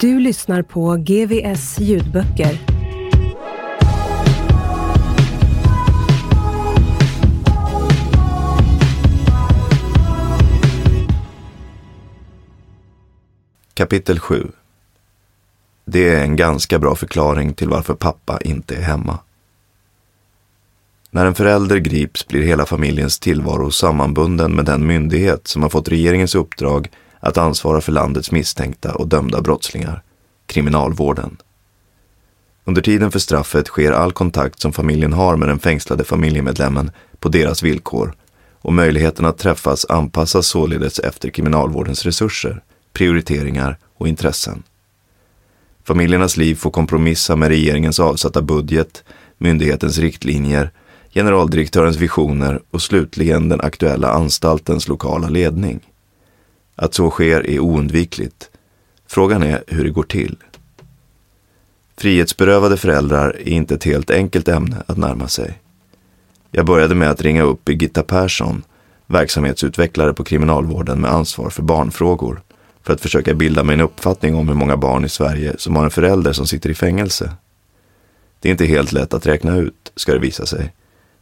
Du lyssnar på GVS ljudböcker. Kapitel 7 Det är en ganska bra förklaring till varför pappa inte är hemma. När en förälder grips blir hela familjens tillvaro sammanbunden med den myndighet som har fått regeringens uppdrag att ansvara för landets misstänkta och dömda brottslingar, kriminalvården. Under tiden för straffet sker all kontakt som familjen har med den fängslade familjemedlemmen på deras villkor och möjligheten att träffas anpassas således efter kriminalvårdens resurser, prioriteringar och intressen. Familjernas liv får kompromissa med regeringens avsatta budget, myndighetens riktlinjer, generaldirektörens visioner och slutligen den aktuella anstaltens lokala ledning. Att så sker är oundvikligt. Frågan är hur det går till. Frihetsberövade föräldrar är inte ett helt enkelt ämne att närma sig. Jag började med att ringa upp Birgitta Persson, verksamhetsutvecklare på kriminalvården med ansvar för barnfrågor, för att försöka bilda mig en uppfattning om hur många barn i Sverige som har en förälder som sitter i fängelse. Det är inte helt lätt att räkna ut, ska det visa sig,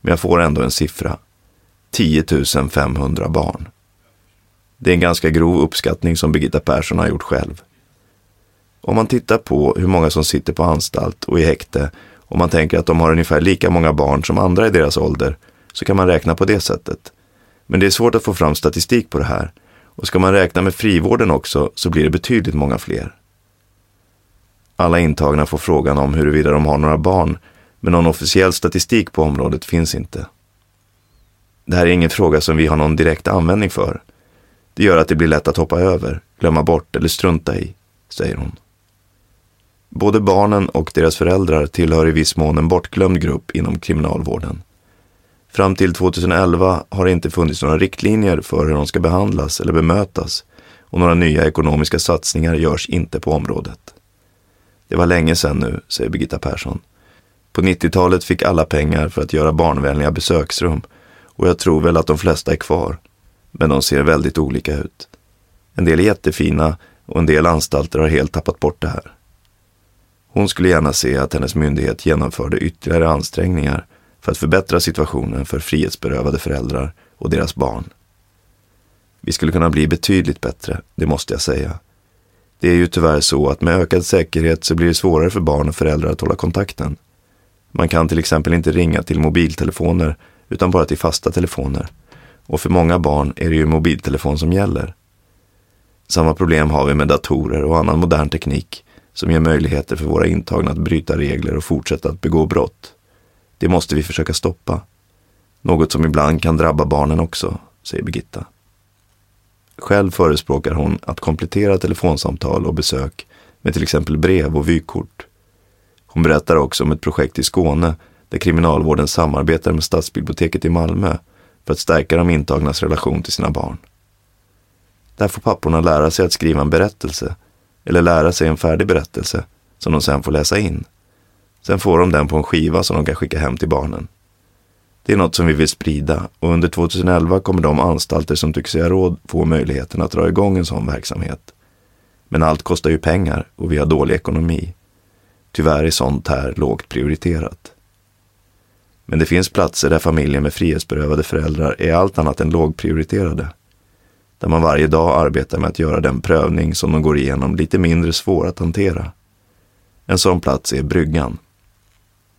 men jag får ändå en siffra. 10 500 barn. Det är en ganska grov uppskattning som Birgitta Persson har gjort själv. Om man tittar på hur många som sitter på anstalt och i häkte och man tänker att de har ungefär lika många barn som andra i deras ålder så kan man räkna på det sättet. Men det är svårt att få fram statistik på det här och ska man räkna med frivården också så blir det betydligt många fler. Alla intagna får frågan om huruvida de har några barn men någon officiell statistik på området finns inte. Det här är ingen fråga som vi har någon direkt användning för. Det gör att det blir lätt att hoppa över, glömma bort eller strunta i, säger hon. Både barnen och deras föräldrar tillhör i viss mån en bortglömd grupp inom kriminalvården. Fram till 2011 har det inte funnits några riktlinjer för hur de ska behandlas eller bemötas och några nya ekonomiska satsningar görs inte på området. Det var länge sedan nu, säger Birgitta Persson. På 90-talet fick alla pengar för att göra barnvänliga besöksrum och jag tror väl att de flesta är kvar. Men de ser väldigt olika ut. En del är jättefina och en del anstalter har helt tappat bort det här. Hon skulle gärna se att hennes myndighet genomförde ytterligare ansträngningar för att förbättra situationen för frihetsberövade föräldrar och deras barn. Vi skulle kunna bli betydligt bättre, det måste jag säga. Det är ju tyvärr så att med ökad säkerhet så blir det svårare för barn och föräldrar att hålla kontakten. Man kan till exempel inte ringa till mobiltelefoner utan bara till fasta telefoner. Och för många barn är det ju mobiltelefon som gäller. Samma problem har vi med datorer och annan modern teknik som ger möjligheter för våra intagna att bryta regler och fortsätta att begå brott. Det måste vi försöka stoppa. Något som ibland kan drabba barnen också, säger Birgitta. Själv förespråkar hon att komplettera telefonsamtal och besök med till exempel brev och vykort. Hon berättar också om ett projekt i Skåne där kriminalvården samarbetar med stadsbiblioteket i Malmö för att stärka de intagnas relation till sina barn. Där får papporna lära sig att skriva en berättelse eller lära sig en färdig berättelse som de sen får läsa in. Sen får de den på en skiva som de kan skicka hem till barnen. Det är något som vi vill sprida och under 2011 kommer de anstalter som tycker sig ha råd få möjligheten att dra igång en sån verksamhet. Men allt kostar ju pengar och vi har dålig ekonomi. Tyvärr är sånt här lågt prioriterat. Men det finns platser där familjer med frihetsberövade föräldrar är allt annat än lågprioriterade. där man varje dag arbetar med att göra den prövning som de går igenom lite mindre svår att hantera. En sån plats är Bryggan.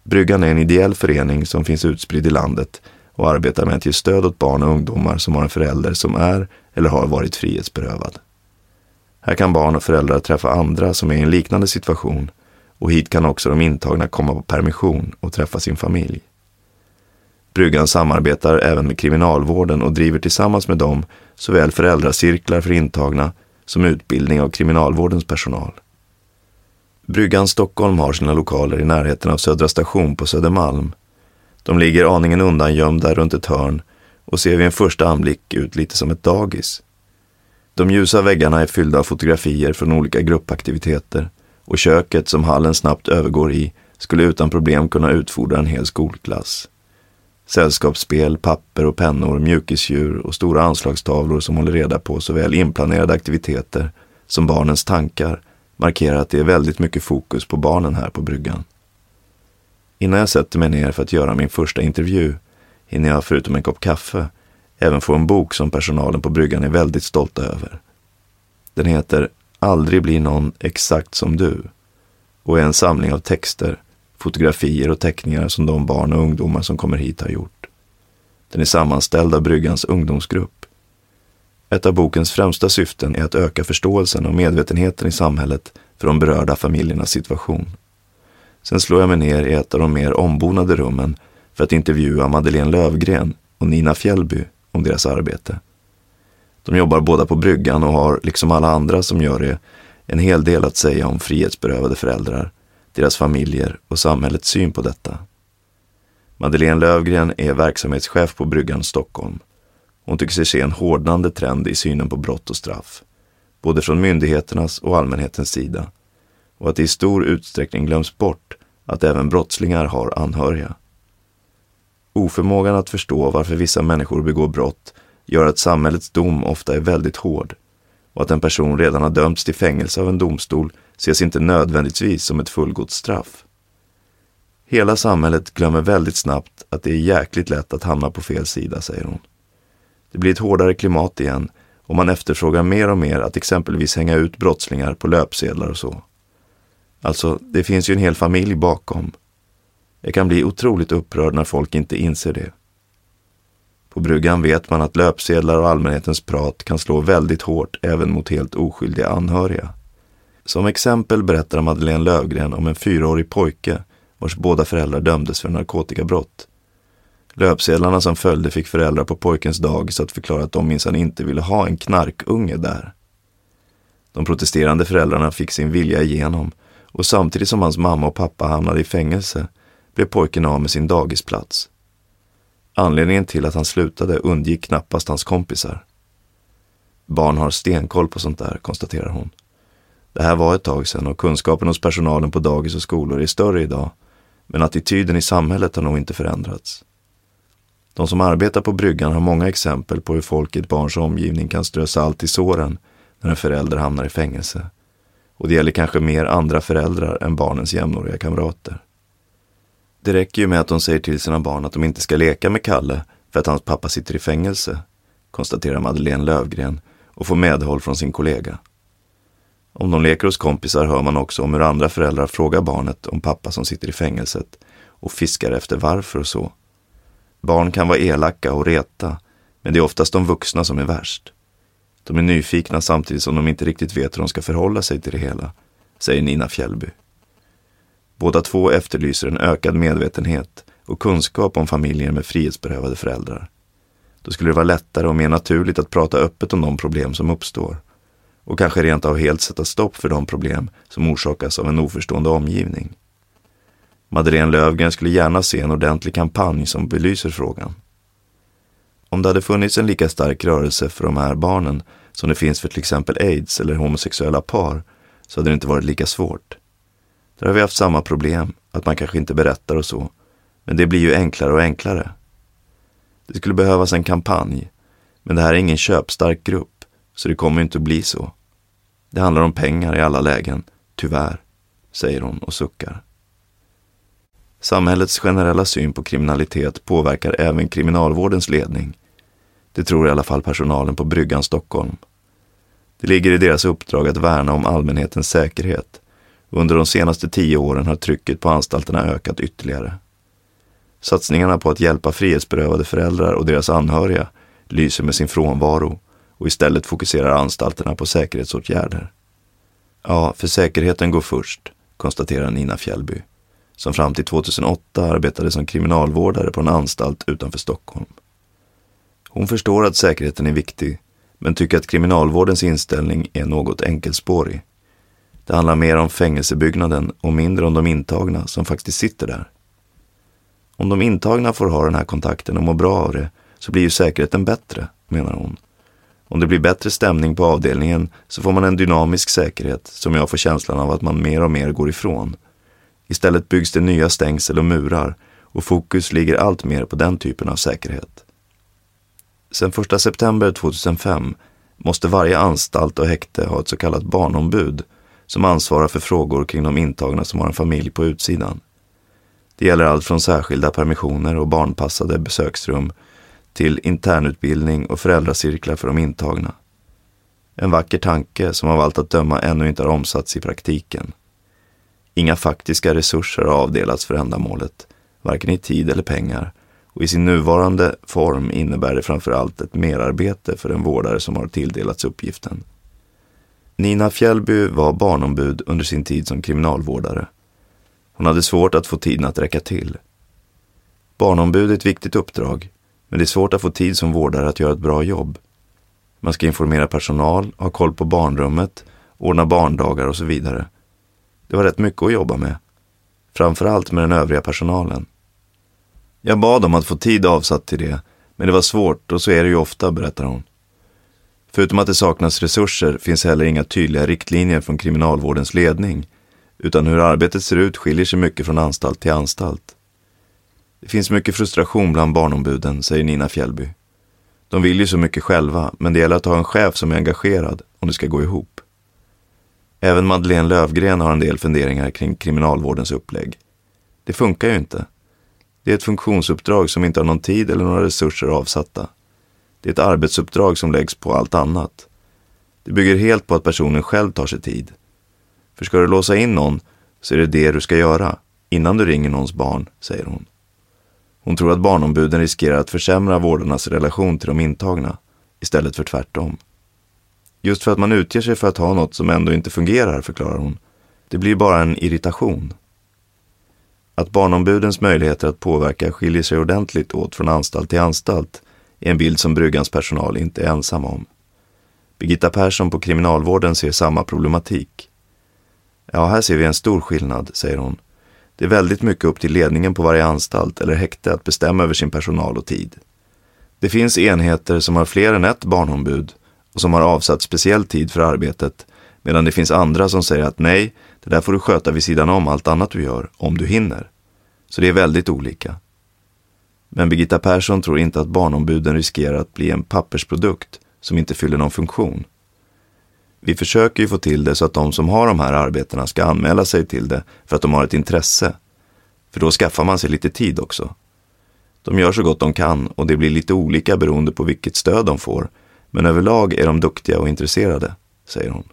Bryggan är en ideell förening som finns utspridd i landet och arbetar med att ge stöd åt barn och ungdomar som har en förälder som är eller har varit frihetsberövad. Här kan barn och föräldrar träffa andra som är i en liknande situation och hit kan också de intagna komma på permission och träffa sin familj. Bryggan samarbetar även med kriminalvården och driver tillsammans med dem såväl föräldracirklar för intagna som utbildning av kriminalvårdens personal. Bryggan Stockholm har sina lokaler i närheten av Södra station på Södermalm. De ligger aningen undangömda runt ett hörn och ser vid en första anblick ut lite som ett dagis. De ljusa väggarna är fyllda av fotografier från olika gruppaktiviteter och köket som hallen snabbt övergår i skulle utan problem kunna utfordra en hel skolklass. Sällskapsspel, papper och pennor, mjukisdjur och stora anslagstavlor som håller reda på såväl inplanerade aktiviteter som barnens tankar markerar att det är väldigt mycket fokus på barnen här på bryggan. Innan jag sätter mig ner för att göra min första intervju hinner jag förutom en kopp kaffe även få en bok som personalen på bryggan är väldigt stolta över. Den heter Aldrig blir någon exakt som du och är en samling av texter, fotografier och teckningar som de barn och ungdomar som kommer hit har gjort. Den är sammanställd av bryggans ungdomsgrupp. Ett av bokens främsta syften är att öka förståelsen och medvetenheten i samhället för de berörda familjernas situation. Sen slår jag mig ner i ett av de mer ombonade rummen för att intervjua Madeleine Lövgren och Nina Fjällby om deras arbete. De jobbar båda på bryggan och har, liksom alla andra som gör det, en hel del att säga om frihetsberövade föräldrar, deras familjer och samhällets syn på detta. Madeleine Lövgren är verksamhetschef på Bryggan Stockholm. Hon tycker sig se en hårdnande trend i synen på brott och straff, både från myndigheternas och allmänhetens sida, och att det i stor utsträckning glöms bort att även brottslingar har anhöriga. Oförmågan att förstå varför vissa människor begår brott gör att samhällets dom ofta är väldigt hård och att en person redan har dömts till fängelse av en domstol ses inte nödvändigtvis som ett fullgott straff. Hela samhället glömmer väldigt snabbt att det är jäkligt lätt att hamna på fel sida, säger hon. Det blir ett hårdare klimat igen och man efterfrågar mer och mer att exempelvis hänga ut brottslingar på löpsedlar och så. Alltså, det finns ju en hel familj bakom. Jag kan bli otroligt upprörd när folk inte inser det. På bryggan vet man att löpsedlar och allmänhetens prat kan slå väldigt hårt även mot helt oskyldiga anhöriga. Som exempel berättar Madeleine Lövgren om en fyraårig pojke vars båda föräldrar dömdes för narkotikabrott. Löpsedlarna som följde fick föräldrar på pojkens dagis att förklara att de minsann inte ville ha en knarkunge där. De protesterande föräldrarna fick sin vilja igenom och samtidigt som hans mamma och pappa hamnade i fängelse blev pojken av med sin dagisplats. Anledningen till att han slutade undgick knappast hans kompisar. Barn har stenkoll på sånt där, konstaterar hon. Det här var ett tag sedan och kunskapen hos personalen på dagis och skolor är större idag, men attityden i samhället har nog inte förändrats. De som arbetar på bryggan har många exempel på hur folk i ett barns omgivning kan strö salt i såren när en förälder hamnar i fängelse. Och det gäller kanske mer andra föräldrar än barnens jämnåriga kamrater. Det räcker ju med att de säger till sina barn att de inte ska leka med Kalle för att hans pappa sitter i fängelse, konstaterar Madeleine Lövgren och får medhåll från sin kollega. Om de leker hos kompisar hör man också om hur andra föräldrar frågar barnet om pappa som sitter i fängelset och fiskar efter varför och så. Barn kan vara elaka och reta, men det är oftast de vuxna som är värst. De är nyfikna samtidigt som de inte riktigt vet hur de ska förhålla sig till det hela, säger Nina Fjällby. Båda två efterlyser en ökad medvetenhet och kunskap om familjer med frihetsberövade föräldrar. Då skulle det vara lättare och mer naturligt att prata öppet om de problem som uppstår. Och kanske rent av helt sätta stopp för de problem som orsakas av en oförstående omgivning. Madeleine Lövgren skulle gärna se en ordentlig kampanj som belyser frågan. Om det hade funnits en lika stark rörelse för de här barnen som det finns för till exempel aids eller homosexuella par så hade det inte varit lika svårt. Där har vi haft samma problem, att man kanske inte berättar och så. Men det blir ju enklare och enklare. Det skulle behövas en kampanj, men det här är ingen köpstark grupp, så det kommer inte att bli så. Det handlar om pengar i alla lägen, tyvärr, säger hon och suckar. Samhällets generella syn på kriminalitet påverkar även kriminalvårdens ledning. Det tror i alla fall personalen på Bryggan Stockholm. Det ligger i deras uppdrag att värna om allmänhetens säkerhet. Under de senaste tio åren har trycket på anstalterna ökat ytterligare. Satsningarna på att hjälpa frihetsberövade föräldrar och deras anhöriga lyser med sin frånvaro och istället fokuserar anstalterna på säkerhetsåtgärder. Ja, för säkerheten går först, konstaterar Nina Fjällby, som fram till 2008 arbetade som kriminalvårdare på en anstalt utanför Stockholm. Hon förstår att säkerheten är viktig, men tycker att kriminalvårdens inställning är något enkelspårig. Det handlar mer om fängelsebyggnaden och mindre om de intagna som faktiskt sitter där. Om de intagna får ha den här kontakten och må bra av det så blir ju säkerheten bättre, menar hon. Om det blir bättre stämning på avdelningen så får man en dynamisk säkerhet som jag får känslan av att man mer och mer går ifrån. Istället byggs det nya stängsel och murar och fokus ligger allt mer på den typen av säkerhet. Sedan 1 september 2005 måste varje anstalt och häkte ha ett så kallat barnombud som ansvarar för frågor kring de intagna som har en familj på utsidan. Det gäller allt från särskilda permissioner och barnpassade besöksrum till internutbildning och föräldracirklar för de intagna. En vacker tanke som av allt att döma ännu inte har omsatts i praktiken. Inga faktiska resurser har avdelats för ändamålet, varken i tid eller pengar, och i sin nuvarande form innebär det framför allt ett merarbete för den vårdare som har tilldelats uppgiften. Nina Fjällby var barnombud under sin tid som kriminalvårdare. Hon hade svårt att få tiden att räcka till. Barnombud är ett viktigt uppdrag, men det är svårt att få tid som vårdare att göra ett bra jobb. Man ska informera personal, ha koll på barnrummet, ordna barndagar och så vidare. Det var rätt mycket att jobba med. Framförallt med den övriga personalen. Jag bad om att få tid avsatt till det, men det var svårt och så är det ju ofta, berättar hon. Förutom att det saknas resurser finns heller inga tydliga riktlinjer från kriminalvårdens ledning, utan hur arbetet ser ut skiljer sig mycket från anstalt till anstalt. Det finns mycket frustration bland barnombuden, säger Nina Fjällby. De vill ju så mycket själva, men det gäller att ha en chef som är engagerad om det ska gå ihop. Även Madeleine Lövgren har en del funderingar kring kriminalvårdens upplägg. Det funkar ju inte. Det är ett funktionsuppdrag som inte har någon tid eller några resurser avsatta. Det är ett arbetsuppdrag som läggs på allt annat. Det bygger helt på att personen själv tar sig tid. För ska du låsa in någon så är det det du ska göra innan du ringer någons barn, säger hon. Hon tror att barnombuden riskerar att försämra vårdarnas relation till de intagna istället för tvärtom. Just för att man utger sig för att ha något som ändå inte fungerar, förklarar hon. Det blir bara en irritation. Att barnombudens möjligheter att påverka skiljer sig ordentligt åt från anstalt till anstalt är en bild som Bryggans personal inte är ensam om. Birgitta Persson på Kriminalvården ser samma problematik. Ja, här ser vi en stor skillnad, säger hon. Det är väldigt mycket upp till ledningen på varje anstalt eller häkte att bestämma över sin personal och tid. Det finns enheter som har fler än ett barnombud och som har avsatt speciell tid för arbetet, medan det finns andra som säger att nej, det där får du sköta vid sidan om allt annat du gör, om du hinner. Så det är väldigt olika. Men Birgitta Persson tror inte att barnombuden riskerar att bli en pappersprodukt som inte fyller någon funktion. Vi försöker ju få till det så att de som har de här arbetena ska anmäla sig till det för att de har ett intresse. För då skaffar man sig lite tid också. De gör så gott de kan och det blir lite olika beroende på vilket stöd de får. Men överlag är de duktiga och intresserade, säger hon.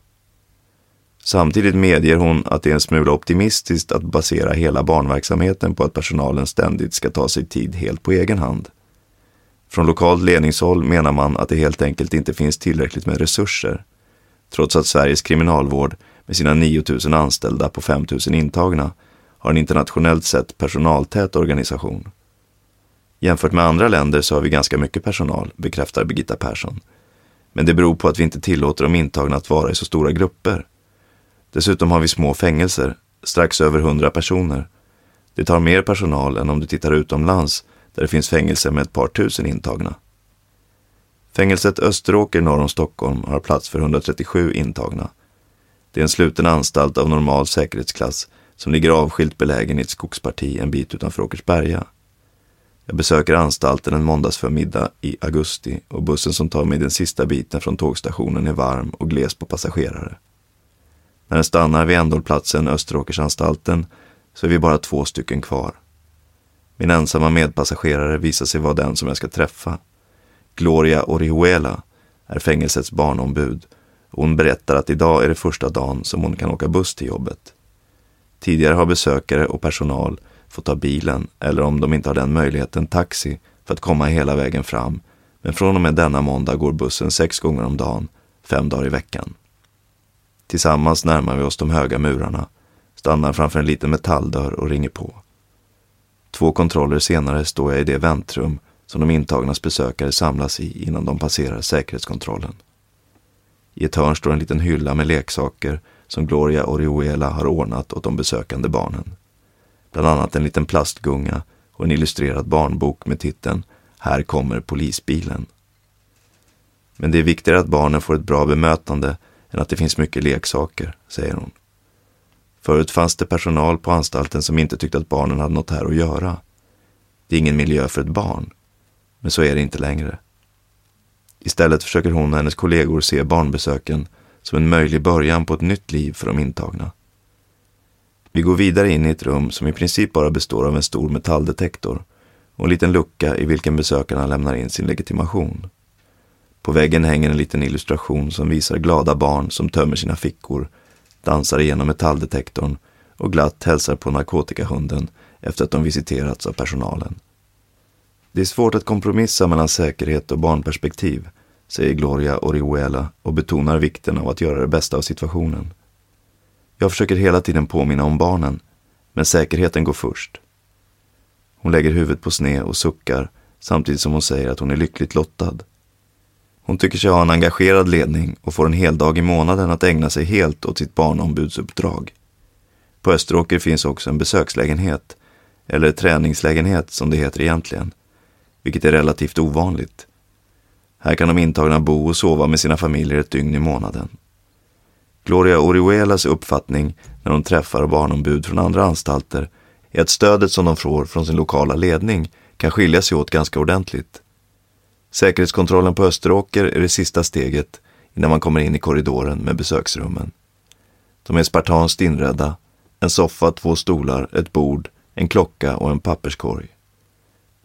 Samtidigt medger hon att det är en smula optimistiskt att basera hela barnverksamheten på att personalen ständigt ska ta sig tid helt på egen hand. Från lokalt ledningshåll menar man att det helt enkelt inte finns tillräckligt med resurser trots att Sveriges kriminalvård med sina 9000 anställda på 5000 intagna har en internationellt sett personaltät organisation. Jämfört med andra länder så har vi ganska mycket personal, bekräftar Birgitta Persson. Men det beror på att vi inte tillåter de intagna att vara i så stora grupper. Dessutom har vi små fängelser, strax över 100 personer. Det tar mer personal än om du tittar utomlands där det finns fängelser med ett par tusen intagna. Fängelset Österåker norr om Stockholm har plats för 137 intagna. Det är en sluten anstalt av normal säkerhetsklass som ligger avskilt belägen i ett skogsparti en bit utanför Åkersberga. Jag besöker anstalten en måndagsförmiddag i augusti och bussen som tar mig den sista biten från tågstationen är varm och gles på passagerare. När den stannar vid ändhållplatsen Österåkersanstalten så är vi bara två stycken kvar. Min ensamma medpassagerare visar sig vara den som jag ska träffa Gloria Orihuela är fängelsets barnombud och hon berättar att idag är det första dagen som hon kan åka buss till jobbet. Tidigare har besökare och personal fått ta bilen eller om de inte har den möjligheten taxi för att komma hela vägen fram. Men från och med denna måndag går bussen sex gånger om dagen, fem dagar i veckan. Tillsammans närmar vi oss de höga murarna, stannar framför en liten metalldörr och ringer på. Två kontroller senare står jag i det väntrum som de intagnas besökare samlas i innan de passerar säkerhetskontrollen. I ett hörn står en liten hylla med leksaker som Gloria Orihuela har ordnat åt de besökande barnen. Bland annat en liten plastgunga och en illustrerad barnbok med titeln Här kommer polisbilen. Men det är viktigare att barnen får ett bra bemötande än att det finns mycket leksaker, säger hon. Förut fanns det personal på anstalten som inte tyckte att barnen hade något här att göra. Det är ingen miljö för ett barn. Men så är det inte längre. Istället försöker hon och hennes kollegor se barnbesöken som en möjlig början på ett nytt liv för de intagna. Vi går vidare in i ett rum som i princip bara består av en stor metalldetektor och en liten lucka i vilken besökarna lämnar in sin legitimation. På väggen hänger en liten illustration som visar glada barn som tömmer sina fickor, dansar igenom metalldetektorn och glatt hälsar på narkotikahunden efter att de visiterats av personalen. Det är svårt att kompromissa mellan säkerhet och barnperspektiv, säger Gloria Orihuela och betonar vikten av att göra det bästa av situationen. Jag försöker hela tiden påminna om barnen, men säkerheten går först. Hon lägger huvudet på sned och suckar samtidigt som hon säger att hon är lyckligt lottad. Hon tycker sig ha en engagerad ledning och får en hel dag i månaden att ägna sig helt åt sitt barnombudsuppdrag. På Österåker finns också en besökslägenhet, eller träningslägenhet som det heter egentligen, vilket är relativt ovanligt. Här kan de intagna bo och sova med sina familjer ett dygn i månaden. Gloria Orihuelas uppfattning när hon träffar barnombud från andra anstalter är att stödet som de får från sin lokala ledning kan skilja sig åt ganska ordentligt. Säkerhetskontrollen på Österåker är det sista steget innan man kommer in i korridoren med besöksrummen. De är spartanskt inredda, en soffa, två stolar, ett bord, en klocka och en papperskorg.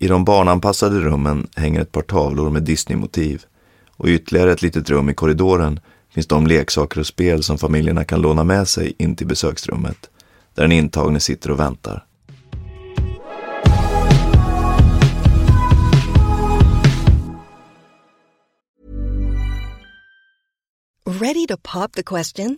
I de barnanpassade rummen hänger ett par tavlor med Disney-motiv och i ytterligare ett litet rum i korridoren finns de leksaker och spel som familjerna kan låna med sig in till besöksrummet, där den intagne sitter och väntar. Ready to pop the question?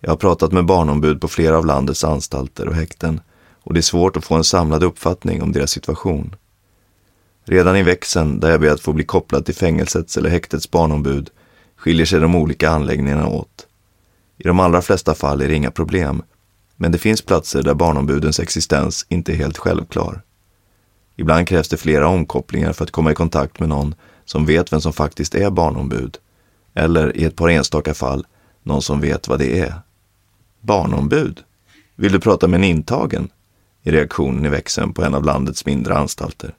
Jag har pratat med barnombud på flera av landets anstalter och häkten och det är svårt att få en samlad uppfattning om deras situation. Redan i växeln, där jag ber att få bli kopplad till fängelsets eller häktets barnombud, skiljer sig de olika anläggningarna åt. I de allra flesta fall är det inga problem, men det finns platser där barnombudens existens inte är helt självklar. Ibland krävs det flera omkopplingar för att komma i kontakt med någon som vet vem som faktiskt är barnombud, eller i ett par enstaka fall, någon som vet vad det är. Barnombud? Vill du prata med en intagen? I reaktionen i växeln på en av landets mindre anstalter.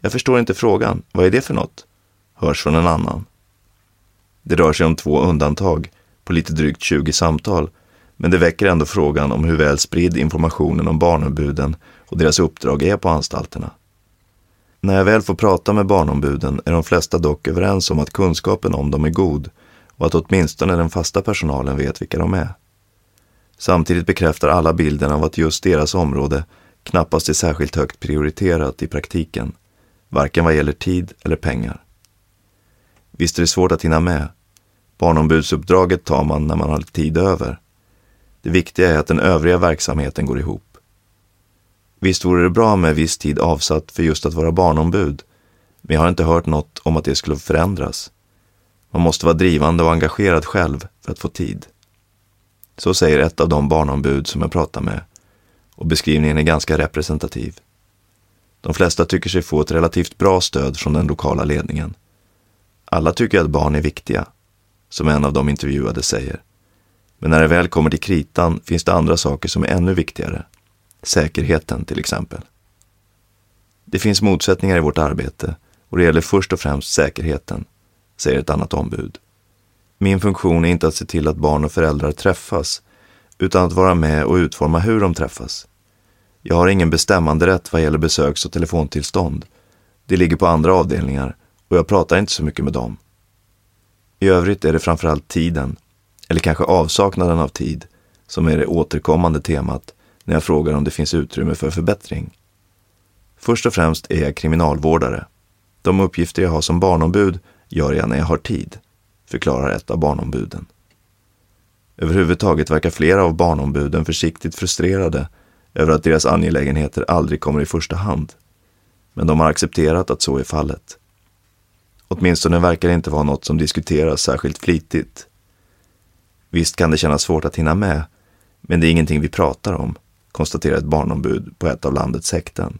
Jag förstår inte frågan. Vad är det för något? Hörs från en annan. Det rör sig om två undantag på lite drygt 20 samtal, men det väcker ändå frågan om hur väl spridd informationen om barnombuden och deras uppdrag är på anstalterna. När jag väl får prata med barnombuden är de flesta dock överens om att kunskapen om dem är god och att åtminstone den fasta personalen vet vilka de är. Samtidigt bekräftar alla bilden av att just deras område knappast är särskilt högt prioriterat i praktiken, varken vad gäller tid eller pengar. Visst är det svårt att hinna med. Barnombudsuppdraget tar man när man har tid över. Det viktiga är att den övriga verksamheten går ihop. Visst vore det bra med viss tid avsatt för just att vara barnombud, men jag har inte hört något om att det skulle förändras. Man måste vara drivande och engagerad själv för att få tid. Så säger ett av de barnombud som jag pratar med och beskrivningen är ganska representativ. De flesta tycker sig få ett relativt bra stöd från den lokala ledningen. Alla tycker att barn är viktiga, som en av de intervjuade säger. Men när det väl kommer till kritan finns det andra saker som är ännu viktigare. Säkerheten till exempel. Det finns motsättningar i vårt arbete och det gäller först och främst säkerheten, säger ett annat ombud. Min funktion är inte att se till att barn och föräldrar träffas, utan att vara med och utforma hur de träffas. Jag har ingen bestämmande rätt vad gäller besöks och telefontillstånd. Det ligger på andra avdelningar och jag pratar inte så mycket med dem. I övrigt är det framförallt tiden, eller kanske avsaknaden av tid, som är det återkommande temat när jag frågar om det finns utrymme för förbättring. Först och främst är jag kriminalvårdare. De uppgifter jag har som barnombud gör jag när jag har tid, förklarar ett av barnombuden. Överhuvudtaget verkar flera av barnombuden försiktigt frustrerade över att deras angelägenheter aldrig kommer i första hand. Men de har accepterat att så är fallet. Åtminstone verkar det inte vara något som diskuteras särskilt flitigt. Visst kan det kännas svårt att hinna med, men det är ingenting vi pratar om, konstaterar ett barnombud på ett av landets häkten.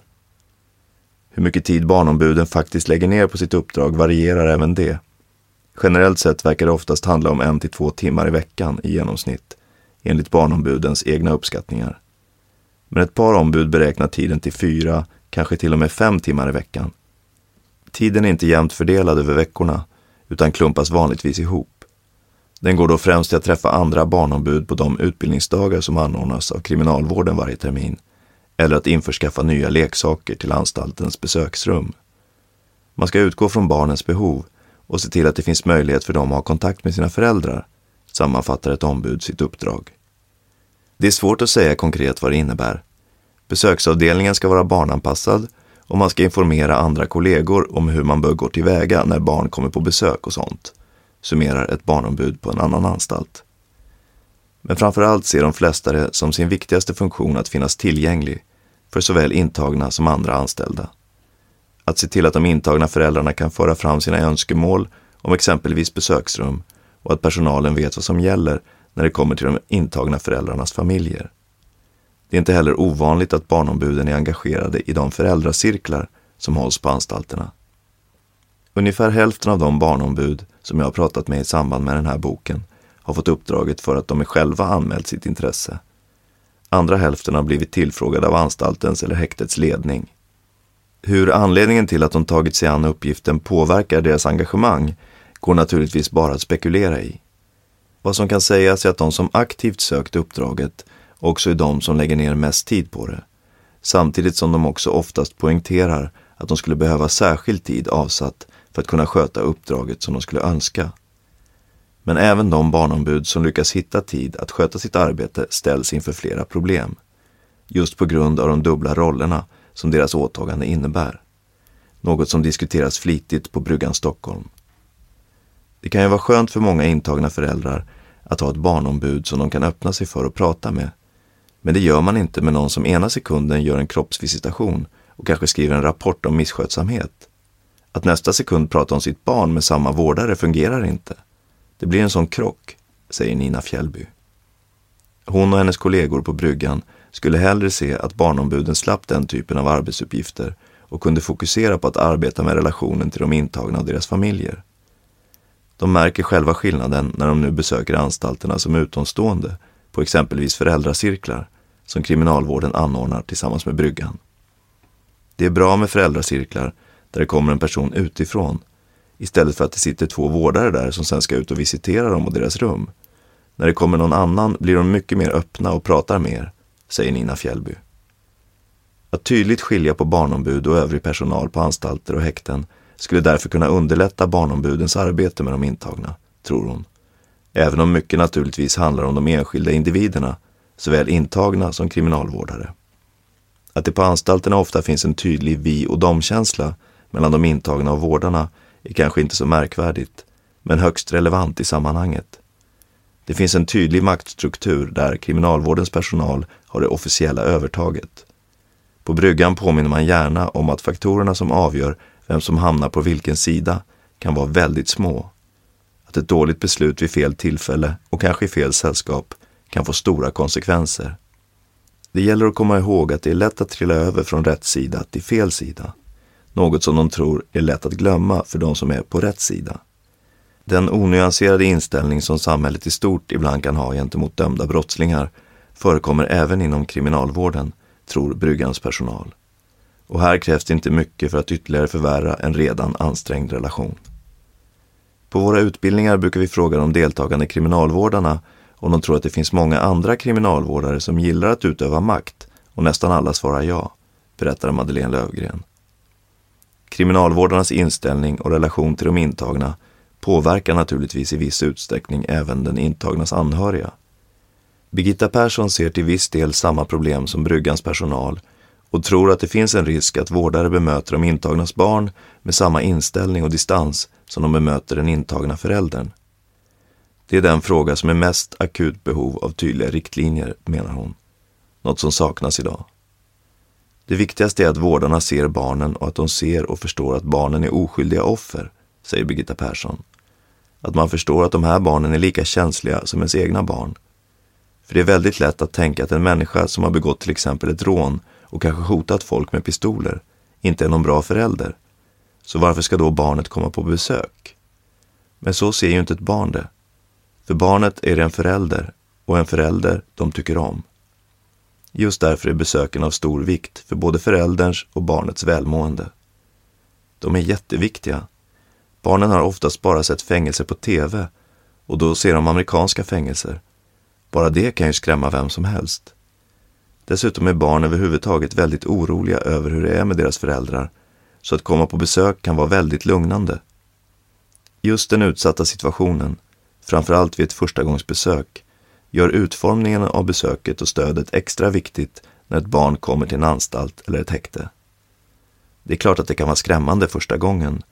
Hur mycket tid barnombuden faktiskt lägger ner på sitt uppdrag varierar även det. Generellt sett verkar det oftast handla om en till två timmar i veckan i genomsnitt, enligt barnombudens egna uppskattningar. Men ett par ombud beräknar tiden till fyra, kanske till och med fem timmar i veckan. Tiden är inte jämnt fördelad över veckorna, utan klumpas vanligtvis ihop. Den går då främst till att träffa andra barnombud på de utbildningsdagar som anordnas av kriminalvården varje termin, eller att införskaffa nya leksaker till anstaltens besöksrum. Man ska utgå från barnens behov och se till att det finns möjlighet för dem att ha kontakt med sina föräldrar, sammanfattar ett ombud sitt uppdrag. Det är svårt att säga konkret vad det innebär. Besöksavdelningen ska vara barnanpassad och man ska informera andra kollegor om hur man bör gå tillväga när barn kommer på besök och sånt, summerar ett barnombud på en annan anstalt. Men framför allt ser de flesta det som sin viktigaste funktion att finnas tillgänglig för såväl intagna som andra anställda. Att se till att de intagna föräldrarna kan föra fram sina önskemål om exempelvis besöksrum och att personalen vet vad som gäller när det kommer till de intagna föräldrarnas familjer. Det är inte heller ovanligt att barnombuden är engagerade i de föräldracirklar som hålls på anstalterna. Ungefär hälften av de barnombud som jag har pratat med i samband med den här boken har fått uppdraget för att de själva anmält sitt intresse. Andra hälften har blivit tillfrågade av anstaltens eller häktets ledning. Hur anledningen till att de tagit sig an uppgiften påverkar deras engagemang går naturligtvis bara att spekulera i. Vad som kan sägas är att de som aktivt sökt uppdraget också är de som lägger ner mest tid på det. Samtidigt som de också oftast poängterar att de skulle behöva särskild tid avsatt för att kunna sköta uppdraget som de skulle önska. Men även de barnombud som lyckas hitta tid att sköta sitt arbete ställs inför flera problem. Just på grund av de dubbla rollerna som deras åtagande innebär. Något som diskuteras flitigt på Bryggan Stockholm. Det kan ju vara skönt för många intagna föräldrar att ha ett barnombud som de kan öppna sig för och prata med. Men det gör man inte med någon som ena sekunden gör en kroppsvisitation och kanske skriver en rapport om misskötsamhet. Att nästa sekund prata om sitt barn med samma vårdare fungerar inte. Det blir en sån krock, säger Nina Fjällby. Hon och hennes kollegor på bryggan skulle hellre se att barnombuden slapp den typen av arbetsuppgifter och kunde fokusera på att arbeta med relationen till de intagna och deras familjer. De märker själva skillnaden när de nu besöker anstalterna som utomstående på exempelvis föräldracirklar som kriminalvården anordnar tillsammans med bryggan. Det är bra med föräldracirklar där det kommer en person utifrån istället för att det sitter två vårdare där som sen ska ut och visitera dem och deras rum. När det kommer någon annan blir de mycket mer öppna och pratar mer, säger Nina Fjällby. Att tydligt skilja på barnombud och övrig personal på anstalter och häkten skulle därför kunna underlätta barnombudens arbete med de intagna, tror hon. Även om mycket naturligtvis handlar om de enskilda individerna, såväl intagna som kriminalvårdare. Att det på anstalterna ofta finns en tydlig vi och dom-känsla mellan de intagna och vårdarna är kanske inte så märkvärdigt, men högst relevant i sammanhanget. Det finns en tydlig maktstruktur där kriminalvårdens personal har det officiella övertaget. På bryggan påminner man gärna om att faktorerna som avgör vem som hamnar på vilken sida kan vara väldigt små. Att ett dåligt beslut vid fel tillfälle och kanske i fel sällskap kan få stora konsekvenser. Det gäller att komma ihåg att det är lätt att trilla över från rätt sida till fel sida. Något som de tror är lätt att glömma för de som är på rätt sida. Den onyanserade inställning som samhället i stort ibland kan ha gentemot dömda brottslingar förekommer även inom kriminalvården, tror Bryggans personal. Och här krävs det inte mycket för att ytterligare förvärra en redan ansträngd relation. På våra utbildningar brukar vi fråga de deltagande kriminalvårdarna om de tror att det finns många andra kriminalvårdare som gillar att utöva makt och nästan alla svarar ja, berättar Madeleine Lövgren. Kriminalvårdarnas inställning och relation till de intagna påverkar naturligtvis i viss utsträckning även den intagnas anhöriga. Birgitta Persson ser till viss del samma problem som Bryggans personal och tror att det finns en risk att vårdare bemöter de intagnas barn med samma inställning och distans som de bemöter den intagna föräldern. Det är den fråga som är mest akut behov av tydliga riktlinjer, menar hon. Något som saknas idag. Det viktigaste är att vårdarna ser barnen och att de ser och förstår att barnen är oskyldiga offer, säger Birgitta Persson. Att man förstår att de här barnen är lika känsliga som ens egna barn. För det är väldigt lätt att tänka att en människa som har begått till exempel ett rån och kanske hotat folk med pistoler inte är någon bra förälder. Så varför ska då barnet komma på besök? Men så ser ju inte ett barn det. För barnet är det en förälder och en förälder de tycker om. Just därför är besöken av stor vikt för både förälderns och barnets välmående. De är jätteviktiga. Barnen har oftast bara sett fängelse på TV och då ser de amerikanska fängelser. Bara det kan ju skrämma vem som helst. Dessutom är barn överhuvudtaget väldigt oroliga över hur det är med deras föräldrar, så att komma på besök kan vara väldigt lugnande. Just den utsatta situationen, framförallt vid ett förstagångsbesök, gör utformningen av besöket och stödet extra viktigt när ett barn kommer till en anstalt eller ett häkte. Det är klart att det kan vara skrämmande första gången,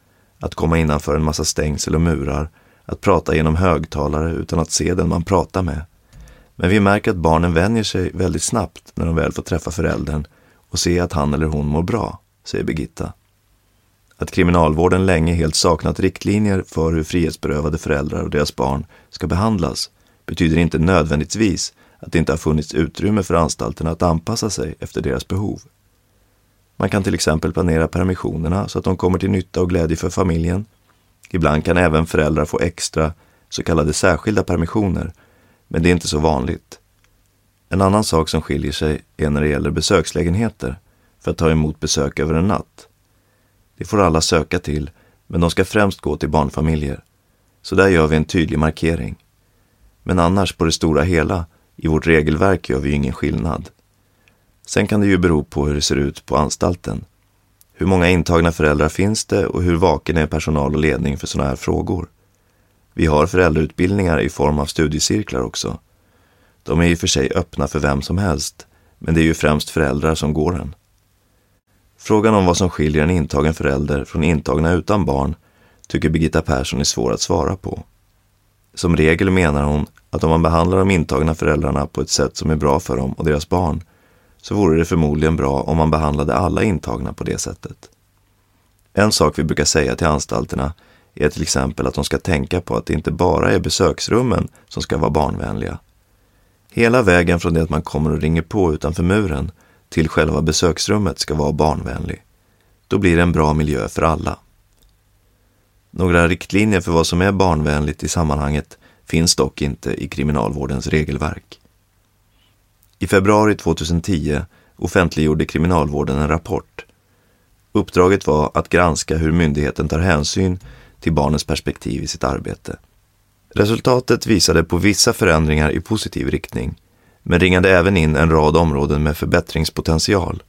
att komma innanför en massa stängsel och murar, att prata genom högtalare utan att se den man pratar med. Men vi märker att barnen vänjer sig väldigt snabbt när de väl får träffa föräldern och se att han eller hon mår bra, säger Birgitta. Att kriminalvården länge helt saknat riktlinjer för hur frihetsberövade föräldrar och deras barn ska behandlas betyder inte nödvändigtvis att det inte har funnits utrymme för anstalterna att anpassa sig efter deras behov. Man kan till exempel planera permissionerna så att de kommer till nytta och glädje för familjen. Ibland kan även föräldrar få extra så kallade särskilda permissioner, men det är inte så vanligt. En annan sak som skiljer sig är när det gäller besökslägenheter för att ta emot besök över en natt. Det får alla söka till, men de ska främst gå till barnfamiljer. Så där gör vi en tydlig markering. Men annars på det stora hela, i vårt regelverk gör vi ingen skillnad. Sen kan det ju bero på hur det ser ut på anstalten. Hur många intagna föräldrar finns det och hur vaken är personal och ledning för sådana här frågor? Vi har föräldrautbildningar i form av studiecirklar också. De är i och för sig öppna för vem som helst, men det är ju främst föräldrar som går den. Frågan om vad som skiljer en intagen förälder från intagna utan barn tycker Birgitta Persson är svår att svara på. Som regel menar hon att om man behandlar de intagna föräldrarna på ett sätt som är bra för dem och deras barn så vore det förmodligen bra om man behandlade alla intagna på det sättet. En sak vi brukar säga till anstalterna är till exempel att de ska tänka på att det inte bara är besöksrummen som ska vara barnvänliga. Hela vägen från det att man kommer och ringer på utanför muren till själva besöksrummet ska vara barnvänlig. Då blir det en bra miljö för alla. Några riktlinjer för vad som är barnvänligt i sammanhanget finns dock inte i kriminalvårdens regelverk. I februari 2010 offentliggjorde kriminalvården en rapport. Uppdraget var att granska hur myndigheten tar hänsyn till barnens perspektiv i sitt arbete. Resultatet visade på vissa förändringar i positiv riktning, men ringade även in en rad områden med förbättringspotential.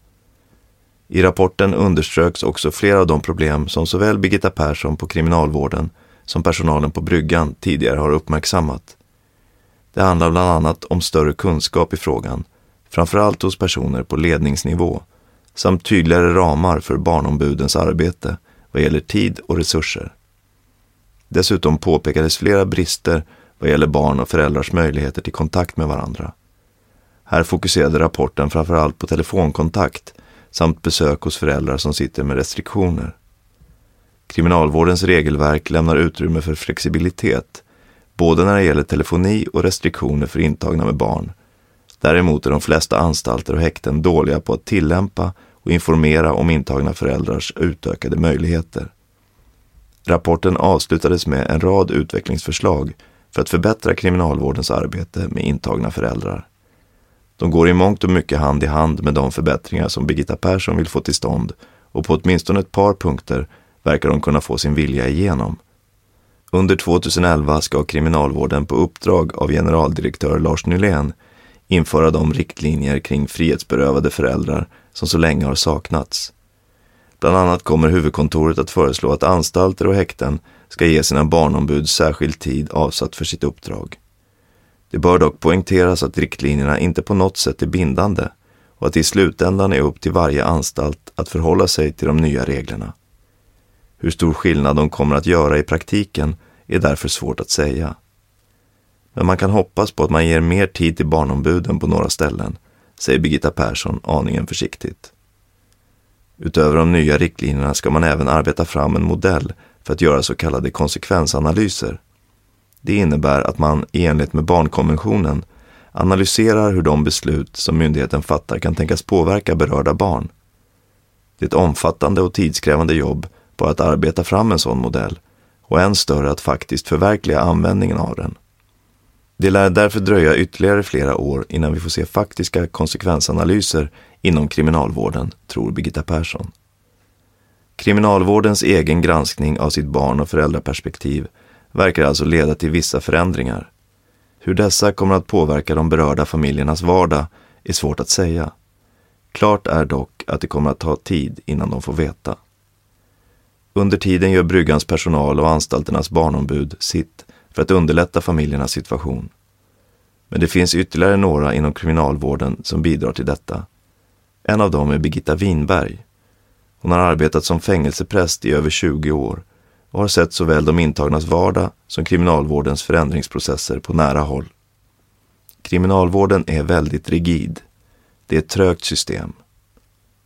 I rapporten underströks också flera av de problem som såväl Birgitta Persson på kriminalvården som personalen på bryggan tidigare har uppmärksammat. Det handlar bland annat om större kunskap i frågan, framförallt hos personer på ledningsnivå, samt tydligare ramar för barnombudens arbete vad gäller tid och resurser. Dessutom påpekades flera brister vad gäller barn och föräldrars möjligheter till kontakt med varandra. Här fokuserade rapporten framförallt på telefonkontakt samt besök hos föräldrar som sitter med restriktioner. Kriminalvårdens regelverk lämnar utrymme för flexibilitet, både när det gäller telefoni och restriktioner för intagna med barn. Däremot är de flesta anstalter och häkten dåliga på att tillämpa och informera om intagna föräldrars utökade möjligheter. Rapporten avslutades med en rad utvecklingsförslag för att förbättra kriminalvårdens arbete med intagna föräldrar. De går i mångt och mycket hand i hand med de förbättringar som Birgitta Persson vill få till stånd och på åtminstone ett par punkter verkar de kunna få sin vilja igenom. Under 2011 ska Kriminalvården på uppdrag av generaldirektör Lars Nylén införa de riktlinjer kring frihetsberövade föräldrar som så länge har saknats. Bland annat kommer huvudkontoret att föreslå att anstalter och häkten ska ge sina barnombud särskild tid avsatt för sitt uppdrag. Det bör dock poängteras att riktlinjerna inte på något sätt är bindande och att det i slutändan är upp till varje anstalt att förhålla sig till de nya reglerna. Hur stor skillnad de kommer att göra i praktiken är därför svårt att säga. Men man kan hoppas på att man ger mer tid till barnombuden på några ställen, säger Birgitta Persson aningen försiktigt. Utöver de nya riktlinjerna ska man även arbeta fram en modell för att göra så kallade konsekvensanalyser. Det innebär att man i enlighet med barnkonventionen analyserar hur de beslut som myndigheten fattar kan tänkas påverka berörda barn. Det är ett omfattande och tidskrävande jobb bara att arbeta fram en sån modell och än större att faktiskt förverkliga användningen av den. Det lär därför dröja ytterligare flera år innan vi får se faktiska konsekvensanalyser inom kriminalvården, tror Birgitta Persson. Kriminalvårdens egen granskning av sitt barn och föräldraperspektiv verkar alltså leda till vissa förändringar. Hur dessa kommer att påverka de berörda familjernas vardag är svårt att säga. Klart är dock att det kommer att ta tid innan de får veta. Under tiden gör Bryggans personal och anstalternas barnombud sitt för att underlätta familjernas situation. Men det finns ytterligare några inom kriminalvården som bidrar till detta. En av dem är Birgitta Winberg. Hon har arbetat som fängelsepräst i över 20 år och har sett såväl de intagnas vardag som kriminalvårdens förändringsprocesser på nära håll. Kriminalvården är väldigt rigid. Det är ett trögt system.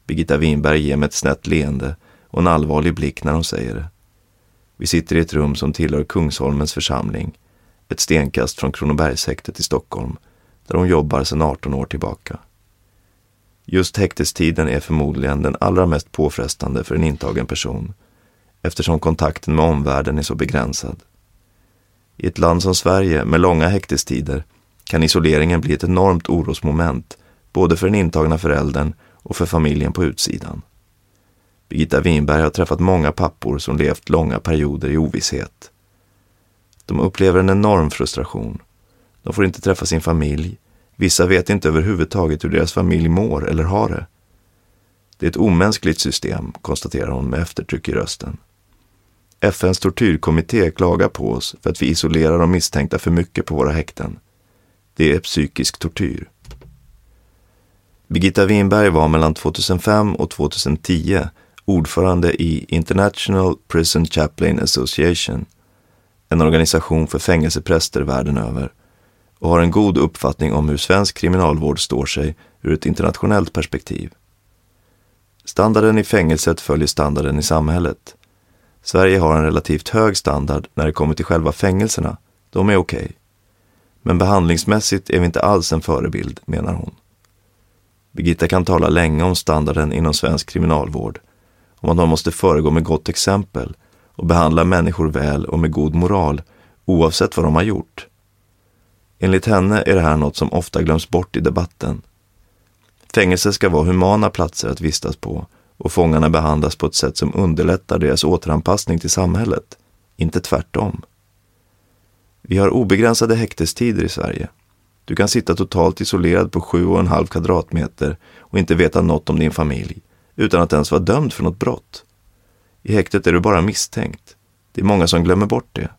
Birgitta Winberg ger mig ett snett leende och en allvarlig blick när hon säger det. Vi sitter i ett rum som tillhör Kungsholmens församling, ett stenkast från Kronobergshäktet i Stockholm, där hon jobbar sedan 18 år tillbaka. Just häktestiden är förmodligen den allra mest påfrestande för en intagen person, eftersom kontakten med omvärlden är så begränsad. I ett land som Sverige med långa häktestider kan isoleringen bli ett enormt orosmoment, både för den intagna föräldern och för familjen på utsidan. Birgitta Winberg har träffat många pappor som levt långa perioder i ovisshet. De upplever en enorm frustration. De får inte träffa sin familj. Vissa vet inte överhuvudtaget hur deras familj mår eller har det. Det är ett omänskligt system, konstaterar hon med eftertryck i rösten. FNs tortyrkommitté klagar på oss för att vi isolerar de misstänkta för mycket på våra häkten. Det är psykisk tortyr. Birgitta Winberg var mellan 2005 och 2010 ordförande i International Prison Chaplain Association, en organisation för fängelsepräster världen över, och har en god uppfattning om hur svensk kriminalvård står sig ur ett internationellt perspektiv. Standarden i fängelset följer standarden i samhället. Sverige har en relativt hög standard när det kommer till själva fängelserna. De är okej. Okay. Men behandlingsmässigt är vi inte alls en förebild, menar hon. Birgitta kan tala länge om standarden inom svensk kriminalvård om att man måste föregå med gott exempel och behandla människor väl och med god moral oavsett vad de har gjort. Enligt henne är det här något som ofta glöms bort i debatten. Fängelser ska vara humana platser att vistas på och fångarna behandlas på ett sätt som underlättar deras återanpassning till samhället, inte tvärtom. Vi har obegränsade häktestider i Sverige. Du kan sitta totalt isolerad på sju och en halv kvadratmeter och inte veta något om din familj utan att ens vara dömd för något brott. I häktet är du bara misstänkt. Det är många som glömmer bort det.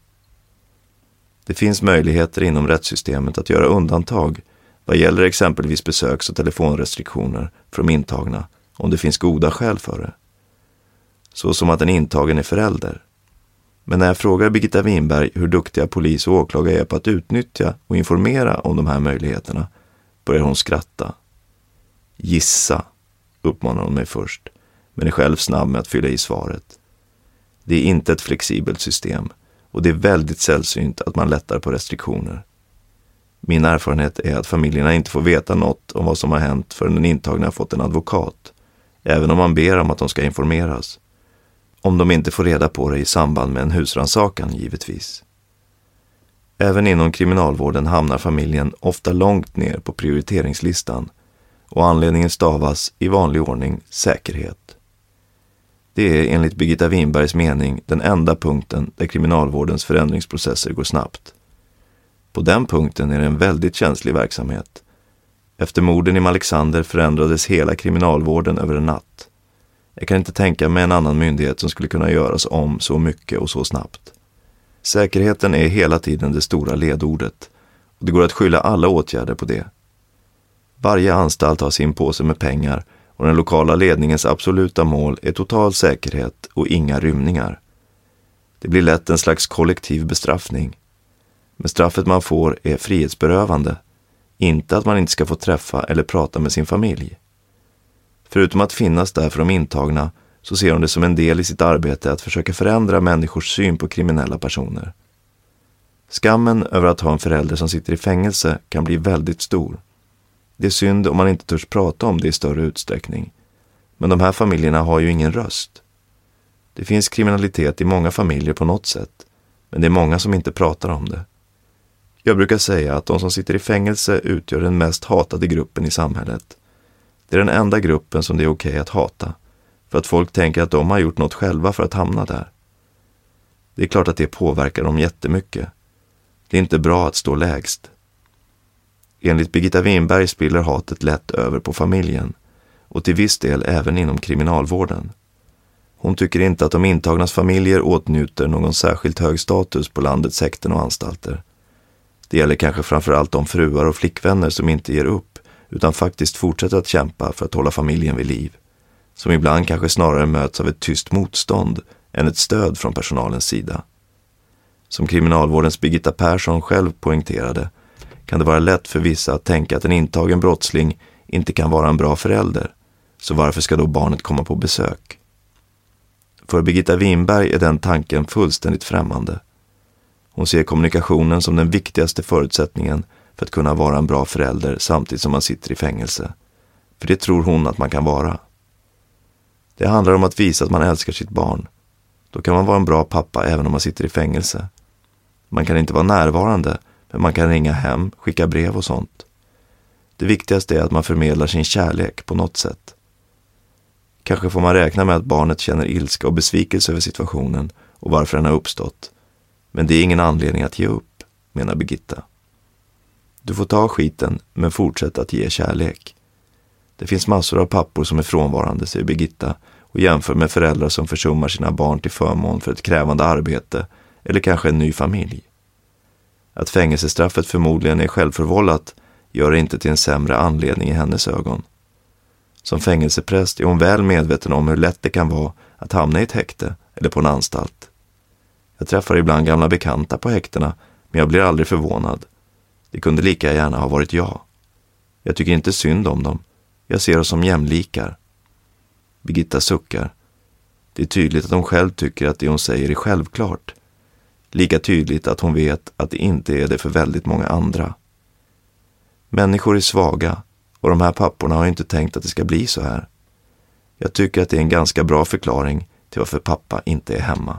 Det finns möjligheter inom rättssystemet att göra undantag vad gäller exempelvis besöks och telefonrestriktioner för de intagna om det finns goda skäl för det. Så som att en intagen är förälder. Men när jag frågar Birgitta Winberg hur duktiga polis och åklagare är på att utnyttja och informera om de här möjligheterna börjar hon skratta. Gissa, uppmanar hon mig först, men är själv snabb med att fylla i svaret. Det är inte ett flexibelt system och det är väldigt sällsynt att man lättar på restriktioner. Min erfarenhet är att familjerna inte får veta något om vad som har hänt förrän den intagna har fått en advokat, även om man ber om att de ska informeras. Om de inte får reda på det i samband med en husrannsakan, givetvis. Även inom kriminalvården hamnar familjen ofta långt ner på prioriteringslistan och anledningen stavas i vanlig ordning säkerhet. Det är enligt Birgitta Winbergs mening den enda punkten där kriminalvårdens förändringsprocesser går snabbt. På den punkten är det en väldigt känslig verksamhet. Efter morden i Malexander förändrades hela kriminalvården över en natt. Jag kan inte tänka mig en annan myndighet som skulle kunna göras om så mycket och så snabbt. Säkerheten är hela tiden det stora ledordet och det går att skylla alla åtgärder på det. Varje anstalt har sin påse med pengar och den lokala ledningens absoluta mål är total säkerhet och inga rymningar. Det blir lätt en slags kollektiv bestraffning. Men straffet man får är frihetsberövande, inte att man inte ska få träffa eller prata med sin familj. Förutom att finnas där för de intagna så ser hon det som en del i sitt arbete att försöka förändra människors syn på kriminella personer. Skammen över att ha en förälder som sitter i fängelse kan bli väldigt stor. Det är synd om man inte törs prata om det i större utsträckning. Men de här familjerna har ju ingen röst. Det finns kriminalitet i många familjer på något sätt, men det är många som inte pratar om det. Jag brukar säga att de som sitter i fängelse utgör den mest hatade gruppen i samhället. Det är den enda gruppen som det är okej okay att hata, för att folk tänker att de har gjort något själva för att hamna där. Det är klart att det påverkar dem jättemycket. Det är inte bra att stå lägst. Enligt Birgitta Winberg spiller hatet lätt över på familjen och till viss del även inom kriminalvården. Hon tycker inte att de intagnas familjer åtnjuter någon särskilt hög status på landets häkten och anstalter. Det gäller kanske framförallt de fruar och flickvänner som inte ger upp utan faktiskt fortsätter att kämpa för att hålla familjen vid liv. Som ibland kanske snarare möts av ett tyst motstånd än ett stöd från personalens sida. Som kriminalvårdens Birgitta Persson själv poängterade kan det vara lätt för vissa att tänka att en intagen brottsling inte kan vara en bra förälder. Så varför ska då barnet komma på besök? För Birgitta Winberg är den tanken fullständigt främmande. Hon ser kommunikationen som den viktigaste förutsättningen för att kunna vara en bra förälder samtidigt som man sitter i fängelse. För det tror hon att man kan vara. Det handlar om att visa att man älskar sitt barn. Då kan man vara en bra pappa även om man sitter i fängelse. Man kan inte vara närvarande, man kan ringa hem, skicka brev och sånt. Det viktigaste är att man förmedlar sin kärlek på något sätt. Kanske får man räkna med att barnet känner ilska och besvikelse över situationen och varför den har uppstått. Men det är ingen anledning att ge upp, menar Birgitta. Du får ta skiten, men fortsätt att ge kärlek. Det finns massor av pappor som är frånvarande, säger Birgitta och jämför med föräldrar som försummar sina barn till förmån för ett krävande arbete eller kanske en ny familj. Att fängelsestraffet förmodligen är självförvållat gör det inte till en sämre anledning i hennes ögon. Som fängelsepräst är hon väl medveten om hur lätt det kan vara att hamna i ett häkte eller på en anstalt. Jag träffar ibland gamla bekanta på häktena, men jag blir aldrig förvånad. Det kunde lika gärna ha varit jag. Jag tycker inte synd om dem. Jag ser oss som jämlikar. Birgitta suckar. Det är tydligt att hon själv tycker att det hon säger är självklart. Lika tydligt att hon vet att det inte är det för väldigt många andra. Människor är svaga och de här papporna har inte tänkt att det ska bli så här. Jag tycker att det är en ganska bra förklaring till varför pappa inte är hemma.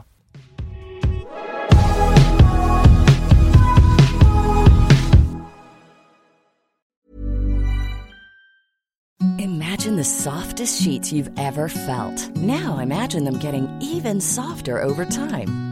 Imagine the softest sheets you've ever felt. Now imagine them getting even softer over time.